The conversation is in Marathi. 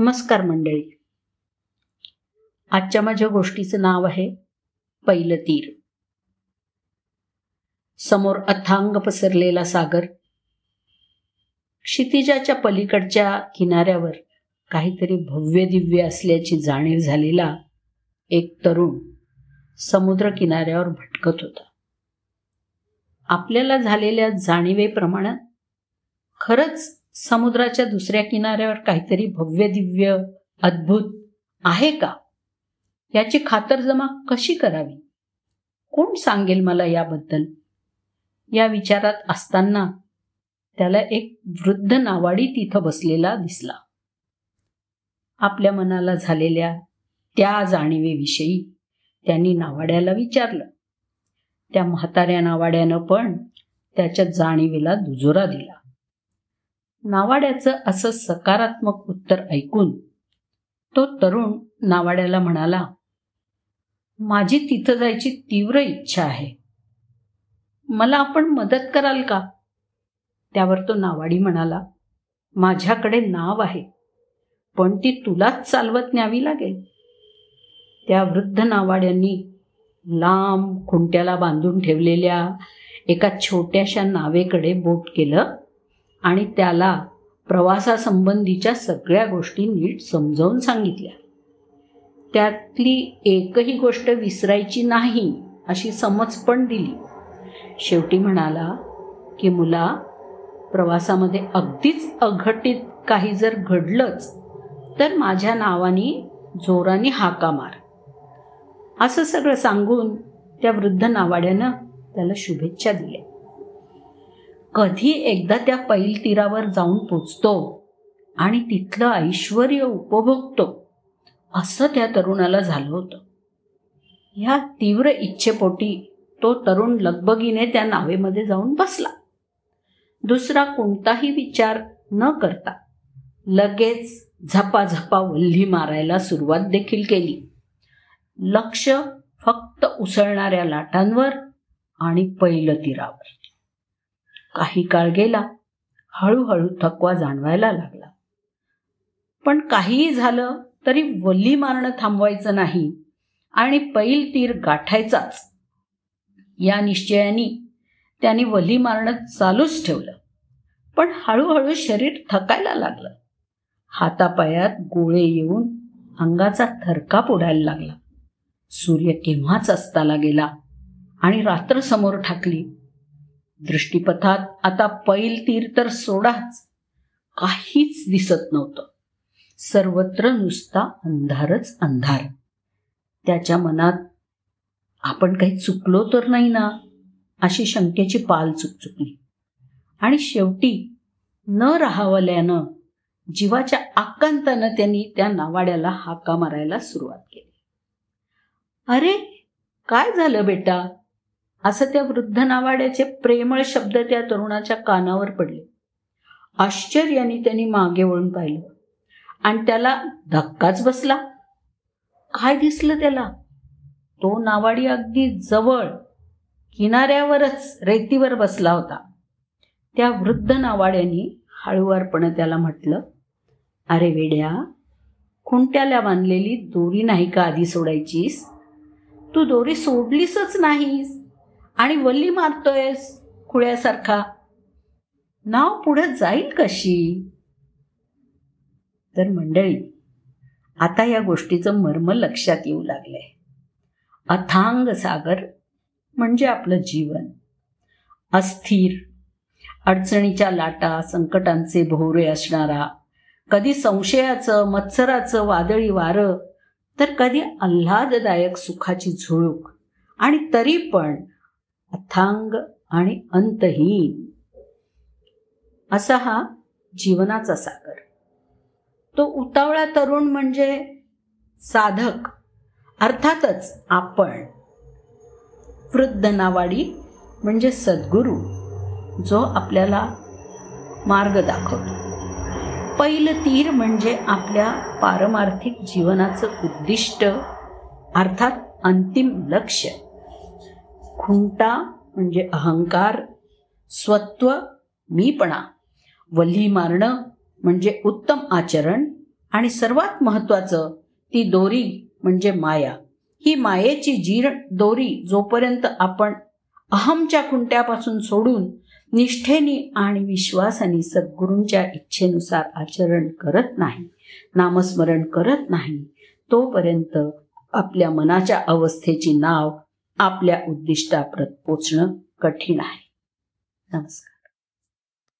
नमस्कार मंडळी. आजच्या माझ्या गोष्टीचं नाव आहे पहिलं तीर. समोर अथांग पसरलेला सागर क्षितिजाच्या पलीकडच्या किनाऱ्यावर काहीतरी भव्य दिव्य असल्याची जाणीव झालेला एक तरुण समुद्र किनाऱ्यावर भटकत होता. आपल्याला झालेल्या जाणीवेप्रमाणे खरंच समुद्राच्या दुसऱ्या किनाऱ्यावर काहीतरी भव्य दिव्य अद्भुत आहे का? याची खातरजमा कशी करावी? कोण सांगेल मला याबद्दल? या विचारात असताना त्याला एक वृद्ध नावाडी तिथं बसलेला दिसला. आपल्या मनाला झालेल्या त्या जाणीवेविषयी त्यांनी नावाड्याला विचारलं. त्या म्हाताऱ्या नावाड्यानं पण त्याच्या जाणीवेला दुजोरा दिला. नावाड्याचं असं सकारात्मक उत्तर ऐकून तो तरुण नावाड्याला म्हणाला माझी तिथं जायची तीव्र इच्छा आहे. मला आपण मदत कराल का? त्यावर तो नावाडी म्हणाला माझ्याकडे नाव आहे पण ती तुलाच चालवत न्यावी लागेल. त्या वृद्ध नावाड्यांनी लांब खुंट्याला बांधून ठेवलेल्या एका छोट्याशा नावेकडे बोट केलं आणि त्याला प्रवासासंबंधीच्या सगळ्या गोष्टी नीट समजावून सांगितल्या. त्यातली एकही गोष्ट विसरायची नाही अशी समज पण दिली. शेवटी म्हणाला की मुला प्रवासामध्ये अगदीच अघटित काही जर घडलंच तर माझ्या नावाने जोराने हाका मार. असं सगळं सांगून त्या वृद्ध नावाड्यानं त्याला शुभेच्छा दिल्या. कधी एकदा त्या पैल तीरावर जाऊन पोचतो आणि तिथलं ऐश्वर उपभोगतो. असं त्या तरुणाला झालं होतं. ह्या तीव्र इच्छेपोटी तो तरुण लगबगीने त्या नावेमध्ये जाऊन बसला. दुसरा कोणताही विचार न करता लगेच झपाझपा वल्ली मारायला सुरुवात देखील केली. लक्ष फक्त उसळणाऱ्या लाटांवर आणि पैल तीरावर. काही काळ गेला हळूहळू थकवा जाणवायला लागला. पण काहीही झालं तरी वल्ली मारणं थांबवायचं नाही आणि पैल तीर गाठायचाच. या निश्चयाने त्याने वल्ली मारणं चालूच ठेवलं. पण हळूहळू शरीर थकायला लागलं. हातापायात गोळे येऊन अंगाचा थरकाप उडायला लागला. सूर्य केव्हाच अस्ताला गेला आणि रात्र समोर ठाकली. दृष्टीपथात आता पैल तीर तर सोडाच. काहीच दिसत नव्हतं. सर्वत्र नुसता अंधारच अंधार. त्याच्या मनात आपण काही चुकलो तर नाही ना? अशी शंकेची पाल चुकचुकली. आणि शेवटी न राहावल्यानं जीवाच्या आकांतानं त्यांनी त्या नावाड्याला हाका मारायला सुरुवात केली. अरे काय झालं बेटा? असं त्या वृद्ध नावाड्याचे प्रेमळ शब्द त्या तरुणाच्या कानावर पडले. आश्चर्याने त्यांनी मागे वळून पाहिलं. आणि त्याला धक्काच बसला. काय दिसलं त्याला? तो नावाडी अगदी जवळ किनाऱ्यावरच रेतीवर बसला होता. त्या वृद्ध नावाड्याने हळूवारपणे त्याला म्हटलं अरे वेड्या खुंट्याला बांधलेली दोरी नाही का आधी सोडायचीस? तू दोरी सोडलीसच नाहीस. आणि वल्ली मारतोयस खुळ्यासारखा. नाव पुढे जाईल कशी? तर मंडळी आता या गोष्टीचं मर्म लक्षात येऊ लागलंय. अथांग सागर म्हणजे आपलं जीवन. अस्थिर अडचणीच्या लाटा संकटांचे भोवरे असणारा कधी संशयाचं मत्सराचं वादळी वारं तर कधी आल्हाददायक सुखाची झुळूक. आणि तरी पण अथांग आणि अंतहीन. असा हा जीवनाचा सागर. तो उतावळा तरुण म्हणजे साधक अर्थातच आपण. वृद्ध नावाडी म्हणजे सद्गुरू जो आपल्याला मार्ग दाखवतो. पहिलं तीर म्हणजे आपल्या पारमार्थिक जीवनाचं उद्दिष्ट अर्थात अंतिम लक्ष खुंटा म्हणजे अहंकार स्वत्व मीपणा. वल्ली मारणं म्हणजे उत्तम आचरण आणि सर्वात महत्वाचं ती दोरी म्हणजे माया. ही मायेची जीर्ण दोरी जोपर्यंत आपण अहमच्या खुंट्यापासून सोडून निष्ठेने आणि विश्वासाने सद्गुरूंच्या इच्छेनुसार आचरण करत नाही नामस्मरण करत नाही तोपर्यंत आपल्या मनाच्या अवस्थेची नाव आपल्या उद्दिष्टाप्रत पोचणं कठीण आहे. नमस्कार.